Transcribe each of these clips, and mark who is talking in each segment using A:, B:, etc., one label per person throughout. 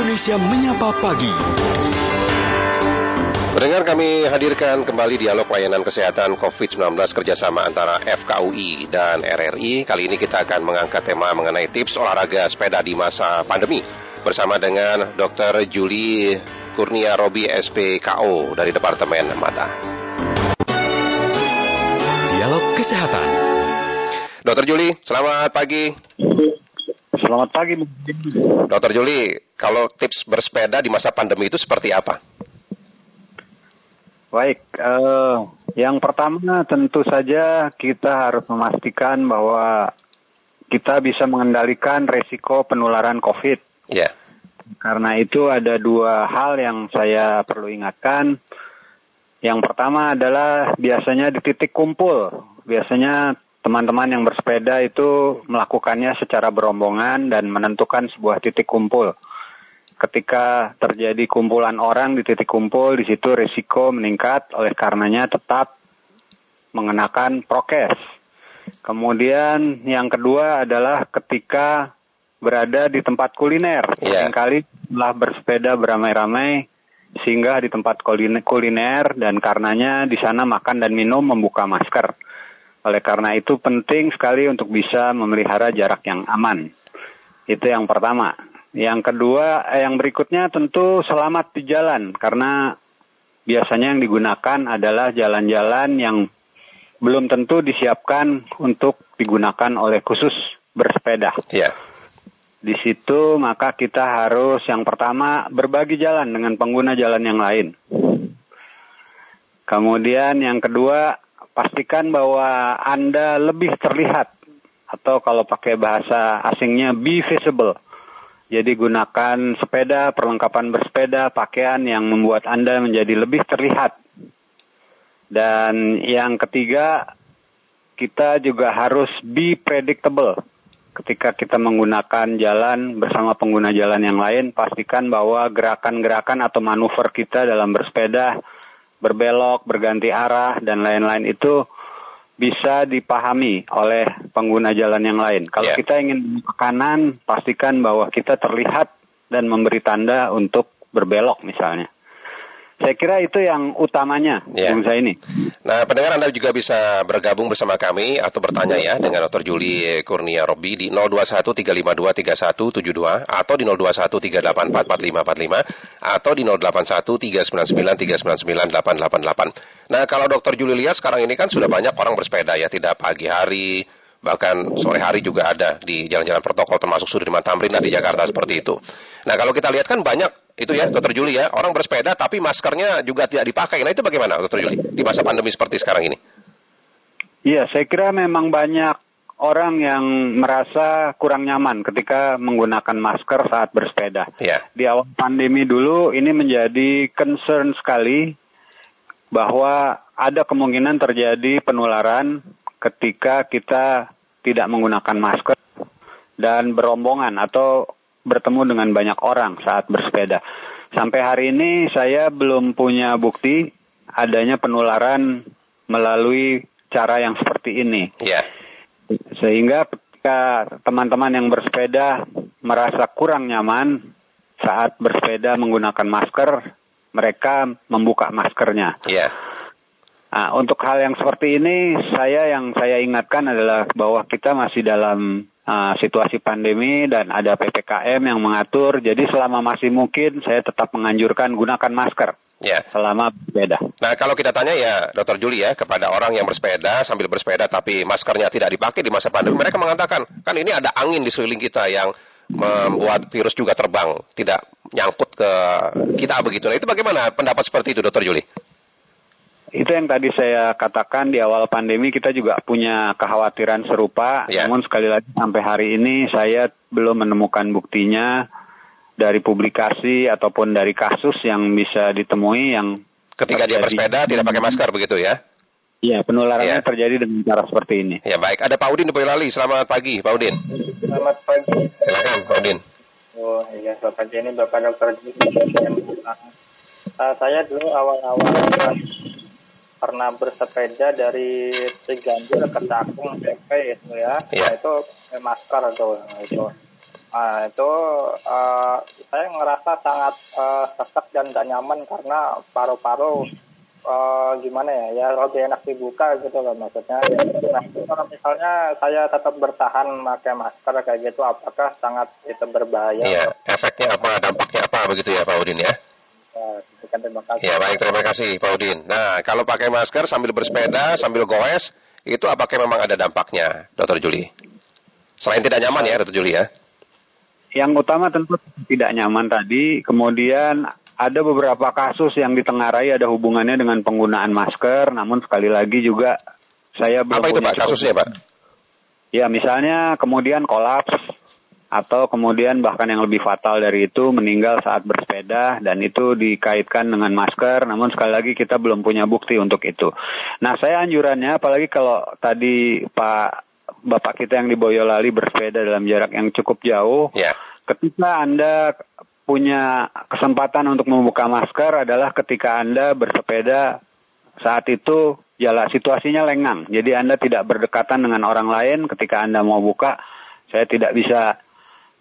A: Indonesia Menyapa Pagi.
B: Pendengar kami hadirkan kembali dialog layanan kesehatan COVID-19 kerjasama antara FKUI dan RRI. Kali ini kita akan mengangkat tema mengenai tips olahraga sepeda di masa pandemi bersama dengan Dr. Juli Kurnia Robi SPKO dari Departemen Mata.
A: Dialog Kesehatan.
B: Dr. Juli, selamat pagi.
C: Selamat pagi.
B: Dokter Juli, kalau tips bersepeda di masa pandemi itu seperti apa?
C: Baik, eh, yang pertama tentu saja kita harus memastikan bahwa kita bisa mengendalikan resiko penularan COVID.
B: Ya.
C: Karena itu ada dua hal yang saya perlu ingatkan. Yang pertama adalah biasanya di titik kumpul. Biasanya teman-teman yang bersepeda itu melakukannya secara berombongan dan menentukan sebuah titik kumpul. Ketika terjadi kumpulan orang di titik kumpul, di situ risiko meningkat, oleh karenanya tetap mengenakan prokes. Kemudian yang kedua adalah ketika berada di tempat kuliner.
B: Yeah.
C: Seringkali setelah bersepeda beramai-ramai, singgah di tempat kuliner dan karenanya di sana makan dan minum membuka masker. Oleh karena itu penting sekali untuk bisa memelihara jarak yang aman. Itu yang pertama. Yang kedua, eh, yang berikutnya tentu selamat di jalan karena biasanya yang digunakan adalah jalan-jalan yang belum tentu disiapkan untuk digunakan oleh khusus bersepeda.
B: Ya.
C: Di situ maka kita harus yang pertama berbagi jalan dengan pengguna jalan yang lain. Kemudian yang kedua pastikan bahwa Anda lebih terlihat atau kalau pakai bahasa asingnya be visible. Jadi gunakan sepeda, perlengkapan bersepeda, pakaian yang membuat Anda menjadi lebih terlihat. Dan yang ketiga, kita juga harus be predictable. Ketika kita menggunakan jalan bersama pengguna jalan yang lain, pastikan bahwa gerakan-gerakan atau manuver kita dalam bersepeda berbelok, berganti arah, dan lain-lain itu bisa dipahami oleh pengguna jalan yang lain. Kalau
B: Yeah.
C: kita ingin ke kanan, pastikan bahwa kita terlihat dan memberi tanda untuk berbelok misalnya. Saya kira itu yang utamanya,
B: Yeah.
C: Bung Zaini.
B: Nah, pendengar Anda juga bisa bergabung bersama kami atau bertanya ya dengan Dr. Juli Kurnia Robi di 0213523172 atau di 0213844545 atau di 081399399888. Nah, kalau Dr. Juli lihat sekarang ini kan sudah banyak orang bersepeda ya, tidak pagi hari, bahkan sore hari juga ada di jalan-jalan protokol termasuk Sudirman Tamrin di Jakarta seperti itu. Nah, kalau kita lihat kan banyak itu ya, Dr. Juli ya, orang bersepeda tapi maskernya juga tidak dipakai. Nah, itu bagaimana, Dr. Juli, di masa pandemi seperti sekarang ini?
C: Iya, saya kira memang banyak orang yang merasa kurang nyaman ketika menggunakan masker saat bersepeda.
B: Ya,
C: Di awal pandemi dulu ini menjadi concern sekali bahwa ada kemungkinan terjadi penularan ketika kita tidak menggunakan masker dan berombongan atau bertemu dengan banyak orang saat bersepeda. Sampai hari ini saya belum punya bukti adanya penularan melalui cara yang seperti ini.
B: ya,
C: Sehingga ketika teman-teman yang bersepeda merasa kurang nyaman saat bersepeda menggunakan masker, mereka membuka maskernya.
B: ya,
C: Nah, untuk hal yang seperti ini, saya yang saya ingatkan adalah bahwa kita masih dalam uh, situasi pandemi dan ada ppkm yang mengatur. Jadi selama masih mungkin, saya tetap menganjurkan gunakan masker
B: ya.
C: selama bersepeda.
B: Nah, kalau kita tanya ya, Dr. Juli ya, kepada orang yang bersepeda sambil bersepeda tapi maskernya tidak dipakai di masa pandemi, mereka mengatakan, kan ini ada angin di sekeliling kita yang membuat virus juga terbang, tidak nyangkut ke kita begitu. Nah, itu bagaimana pendapat seperti itu, Dr. Juli?
C: Itu yang tadi saya katakan di awal pandemi kita juga punya kekhawatiran serupa.
B: Ya.
C: Namun sekali lagi sampai hari ini saya belum menemukan buktinya dari publikasi ataupun dari kasus yang bisa ditemui yang
B: Ketika dia bersepeda tidak pakai masker begitu ya?
C: Iya, penularannya
B: Ya.
C: terjadi dengan cara seperti ini.
B: Ya baik, ada Pak Udin di Boyolali. Selamat pagi, Pak Udin.
D: Selamat pagi.
B: Silakan, Pak Udin.
D: Oh iya, selamat pagi ini Bapak Dokter. Uh, saya dulu awal-awal pernah bersepeda dari Ciganjur ke Cakung SMP itu ya.
B: Iya.
D: Nah, itu pakai masker tuh nah, itu. Nah, itu uh, saya ngerasa sangat uh, sesak dan gak nyaman karena paru-paru uh, gimana ya, ya lebih enak dibuka gitu loh maksudnya. Nah, kalau misalnya saya tetap bertahan pakai masker kayak gitu, apakah sangat itu berbahaya?
B: Iya, efeknya apa, dampaknya apa begitu ya Pak Udin ya?
D: Ya, terima kasih.
B: Ya baik, terima kasih Pak Udin. Nah, kalau pakai masker sambil bersepeda, sambil goes, itu apakah memang ada dampaknya, Dokter Juli? Selain tidak nyaman ya, Dokter Juli ya?
C: Yang utama tentu tidak nyaman tadi, kemudian ada beberapa kasus yang ditengarai ada hubungannya dengan penggunaan masker, namun sekali lagi juga saya belum
B: Apa itu
C: punya
B: Pak, kasusnya Pak?
C: Ya, misalnya kemudian kolaps atau kemudian bahkan yang lebih fatal dari itu meninggal saat bersepeda dan itu dikaitkan dengan masker namun sekali lagi kita belum punya bukti untuk itu. Nah, saya anjurannya apalagi kalau tadi Pak Bapak kita yang di Boyolali bersepeda dalam jarak yang cukup jauh,
B: Ya,
C: ketika Anda punya kesempatan untuk membuka masker adalah ketika Anda bersepeda saat itu jalan situasinya lengang. Jadi Anda tidak berdekatan dengan orang lain ketika Anda mau buka. Saya tidak bisa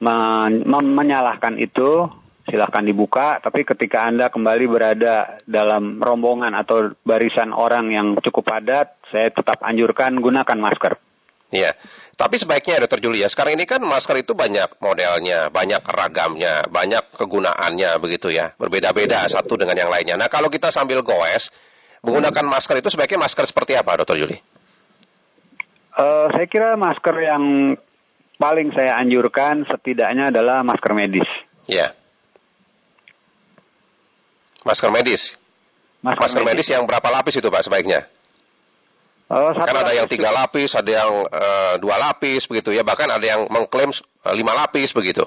C: men- menyalahkan itu. Silahkan dibuka, tapi ketika Anda kembali berada dalam rombongan atau barisan orang yang cukup padat, saya tetap anjurkan gunakan masker.
B: iya. Tapi sebaiknya Dokter Juli ya, sekarang ini kan masker itu banyak modelnya, banyak ragamnya, banyak kegunaannya begitu ya, berbeda-beda satu dengan yang lainnya. Nah, kalau kita sambil goes, menggunakan masker itu sebaiknya masker seperti apa, Dokter Juli?
C: Eh, saya kira masker yang paling saya anjurkan setidaknya adalah masker medis.
B: Ya. Masker medis. Masker medis yang berapa lapis itu Pak sebaiknya?
C: Eh, satu
B: Kan ada yang tiga lapis, ada yang eh, dua lapis begitu ya, bahkan ada yang mengklaim eh, lima lapis begitu.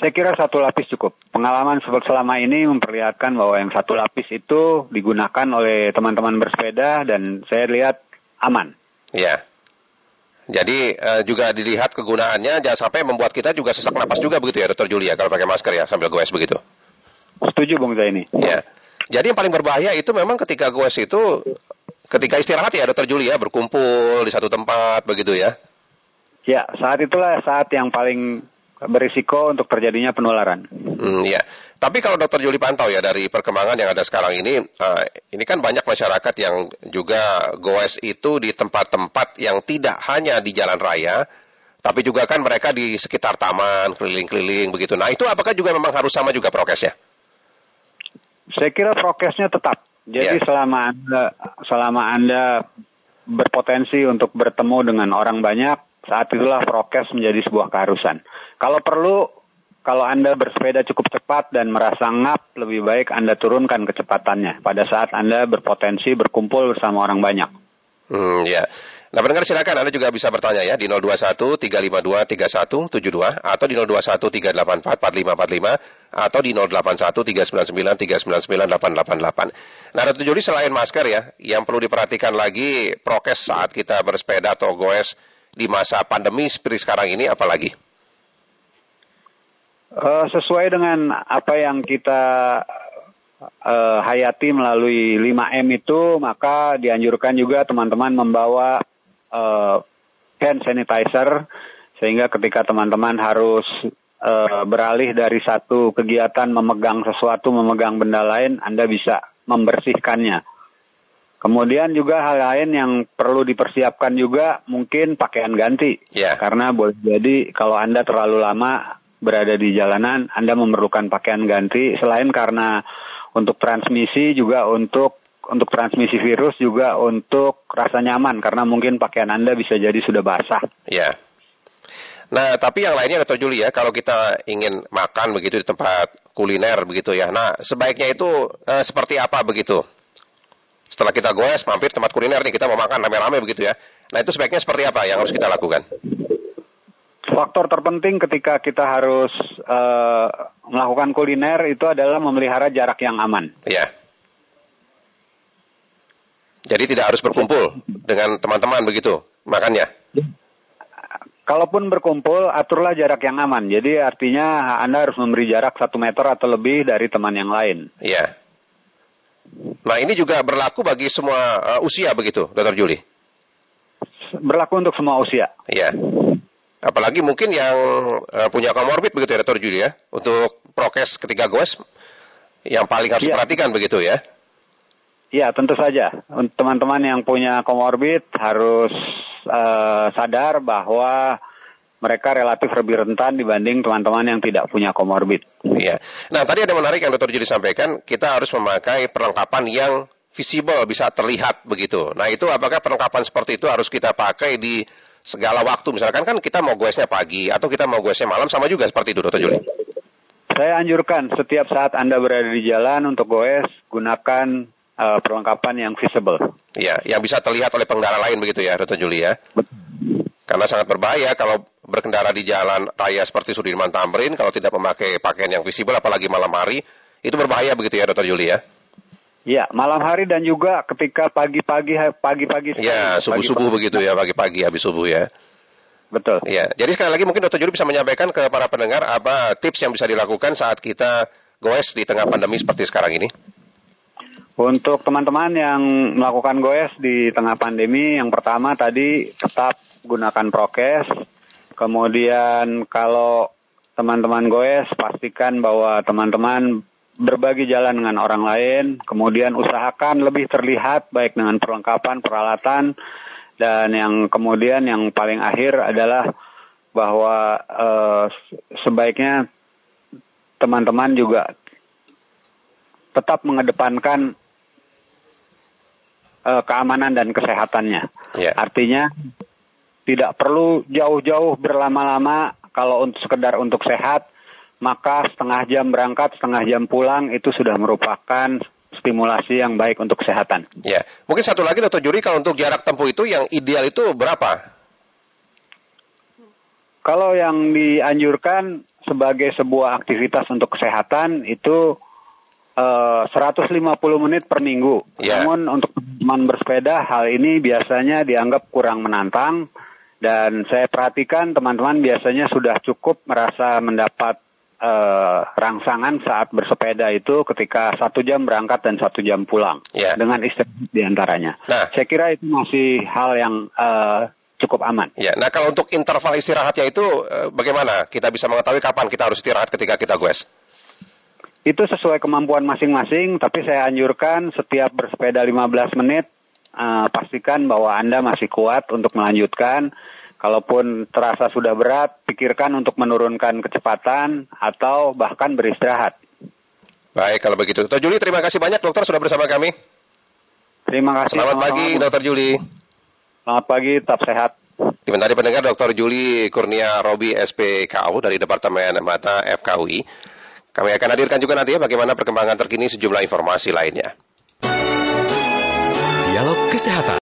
C: Saya kira satu lapis cukup. Pengalaman selama ini memperlihatkan bahwa yang satu lapis itu digunakan oleh teman-teman bersepeda dan saya lihat aman.
B: Ya. Jadi eh, juga dilihat kegunaannya jangan sampai membuat kita juga sesak napas juga begitu ya Dokter Julia kalau pakai masker ya sambil goes begitu.
C: Setuju Bung Zaini?
B: Ya. Jadi yang paling berbahaya itu memang ketika goes itu ketika istirahat ya Dokter Julia berkumpul di satu tempat begitu ya.
C: Ya, saat itulah saat yang paling berisiko untuk terjadinya penularan.
B: Hmm, ya. Tapi kalau dokter Juli pantau ya dari perkembangan yang ada sekarang ini, eh, ini kan banyak masyarakat yang juga goes itu di tempat-tempat yang tidak hanya di jalan raya, tapi juga kan mereka di sekitar taman, keliling-keliling begitu. Nah itu apakah juga memang harus sama juga prokesnya?
C: Saya kira prokesnya tetap. Jadi
B: Ya.
C: selama anda selama anda berpotensi untuk bertemu dengan orang banyak, saat itulah prokes menjadi sebuah keharusan. Kalau perlu, kalau anda bersepeda cukup cepat dan merasa ngap, lebih baik anda turunkan kecepatannya pada saat anda berpotensi berkumpul bersama orang banyak.
B: Hmm, ya. Nah, pendengar silakan Anda juga bisa bertanya ya di 021 352 3172 atau di 021 384 4545 atau di 081 399 399 888. Nah, Dr. Juli selain masker ya, yang perlu diperhatikan lagi prokes saat kita bersepeda atau goes di masa pandemi seperti sekarang ini apalagi?
C: Eh, sesuai dengan apa yang kita eh, hayati melalui 5M itu, maka dianjurkan juga teman-teman membawa eh, hand sanitizer sehingga ketika teman-teman harus eh, beralih dari satu kegiatan memegang sesuatu, memegang benda lain, Anda bisa membersihkannya. Kemudian juga hal lain yang perlu dipersiapkan juga mungkin pakaian ganti.
B: Ya.
C: Karena boleh jadi kalau Anda terlalu lama berada di jalanan, Anda memerlukan pakaian ganti selain karena untuk transmisi juga untuk untuk transmisi virus juga untuk rasa nyaman karena mungkin pakaian Anda bisa jadi sudah basah.
B: Ya. Nah, tapi yang lainnya Dr. Juli ya, kalau kita ingin makan begitu di tempat kuliner begitu ya. Nah, sebaiknya itu eh, seperti apa begitu? Setelah kita goes, mampir tempat kuliner nih, kita mau makan rame-rame begitu ya. Nah, itu sebaiknya seperti apa yang harus kita lakukan?
C: Faktor terpenting ketika kita harus eh, melakukan kuliner itu adalah memelihara jarak yang aman.
B: Ya. Jadi tidak harus berkumpul dengan teman-teman begitu makannya.
C: Kalaupun berkumpul, aturlah jarak yang aman. Jadi artinya Anda harus memberi jarak satu meter atau lebih dari teman yang lain.
B: Ya. Nah, ini juga berlaku bagi semua eh, usia begitu, Dr. Juli.
C: Berlaku untuk semua usia.
B: Ya. Apalagi mungkin yang uh, punya komorbid begitu ya, Dr. Juli ya, untuk prokes ketika goes yang paling harus
C: Iya.
B: diperhatikan begitu ya.
C: Iya, tentu saja. Teman-teman yang punya komorbid harus eh, sadar bahwa mereka relatif lebih rentan dibanding teman-teman yang tidak punya komorbid.
B: Iya. Nah, tadi ada menarik yang Dr. Juli sampaikan, kita harus memakai perlengkapan yang visible, bisa terlihat begitu. Nah, itu apakah perlengkapan seperti itu harus kita pakai di segala waktu? Misalkan kan kita mau goesnya pagi atau kita mau goesnya malam sama juga seperti itu, Dr. Juli.
C: Saya anjurkan setiap saat Anda berada di jalan untuk goes, gunakan eh, perlengkapan yang visible.
B: Iya, yang bisa terlihat oleh pengendara lain begitu ya, Dr. Juli ya. Karena sangat berbahaya kalau berkendara di jalan raya seperti Sudirman Tamrin kalau tidak memakai pakaian yang visible apalagi malam hari itu berbahaya begitu ya Dr. Juli ya.
C: Iya, malam hari dan juga ketika pagi-pagi pagi-pagi.
B: Ya, subuh-subuh begitu ya, pagi-pagi habis subuh ya.
C: Betul.
B: Iya. Jadi sekali lagi mungkin Dr. Juli bisa menyampaikan ke para pendengar apa tips yang bisa dilakukan saat kita goes di tengah pandemi seperti sekarang ini.
C: Untuk teman-teman yang melakukan goes di tengah pandemi, yang pertama tadi tetap gunakan prokes. Kemudian kalau teman-teman goes, pastikan bahwa teman-teman berbagi jalan dengan orang lain. Kemudian usahakan lebih terlihat baik dengan perlengkapan, peralatan, dan yang kemudian yang paling akhir adalah bahwa eh, sebaiknya teman-teman juga tetap mengedepankan eh, keamanan dan kesehatannya.
B: Ya.
C: Artinya tidak perlu jauh-jauh berlama-lama kalau untuk sekedar untuk sehat, maka setengah jam berangkat, setengah jam pulang itu sudah merupakan stimulasi yang baik untuk kesehatan.
B: Ya. Mungkin satu lagi Dr. Juli kalau untuk jarak tempuh itu yang ideal itu berapa?
C: Kalau yang dianjurkan sebagai sebuah aktivitas untuk kesehatan itu eh, 150 menit per minggu.
B: Ya.
C: Namun untuk teman bersepeda hal ini biasanya dianggap kurang menantang dan saya perhatikan teman-teman biasanya sudah cukup merasa mendapat eh, rangsangan saat bersepeda itu ketika satu jam berangkat dan satu jam pulang
B: Ya.
C: dengan istirahat di antaranya.
B: Nah.
C: Saya kira itu masih hal yang eh, cukup aman.
B: Ya. Nah, kalau untuk interval istirahatnya itu eh, bagaimana? Kita bisa mengetahui kapan kita harus istirahat ketika kita goes?
C: Itu sesuai kemampuan masing-masing, tapi saya anjurkan setiap bersepeda 15 menit, eh, pastikan bahwa Anda masih kuat untuk melanjutkan. Kalaupun terasa sudah berat, pikirkan untuk menurunkan kecepatan atau bahkan beristirahat.
B: Baik, kalau begitu. Dr. Juli, terima kasih banyak dokter sudah bersama kami.
C: Terima kasih.
B: Selamat pagi,
C: sama-sama.
B: Dr. Juli.
C: Selamat pagi, tetap sehat.
B: Dikomentari pendengar Dr. Juli Kurnia Robi SPKU dari Departemen Mata FKUI. Kami akan hadirkan juga nanti ya bagaimana perkembangan terkini sejumlah informasi lainnya.
A: Dialog Kesehatan.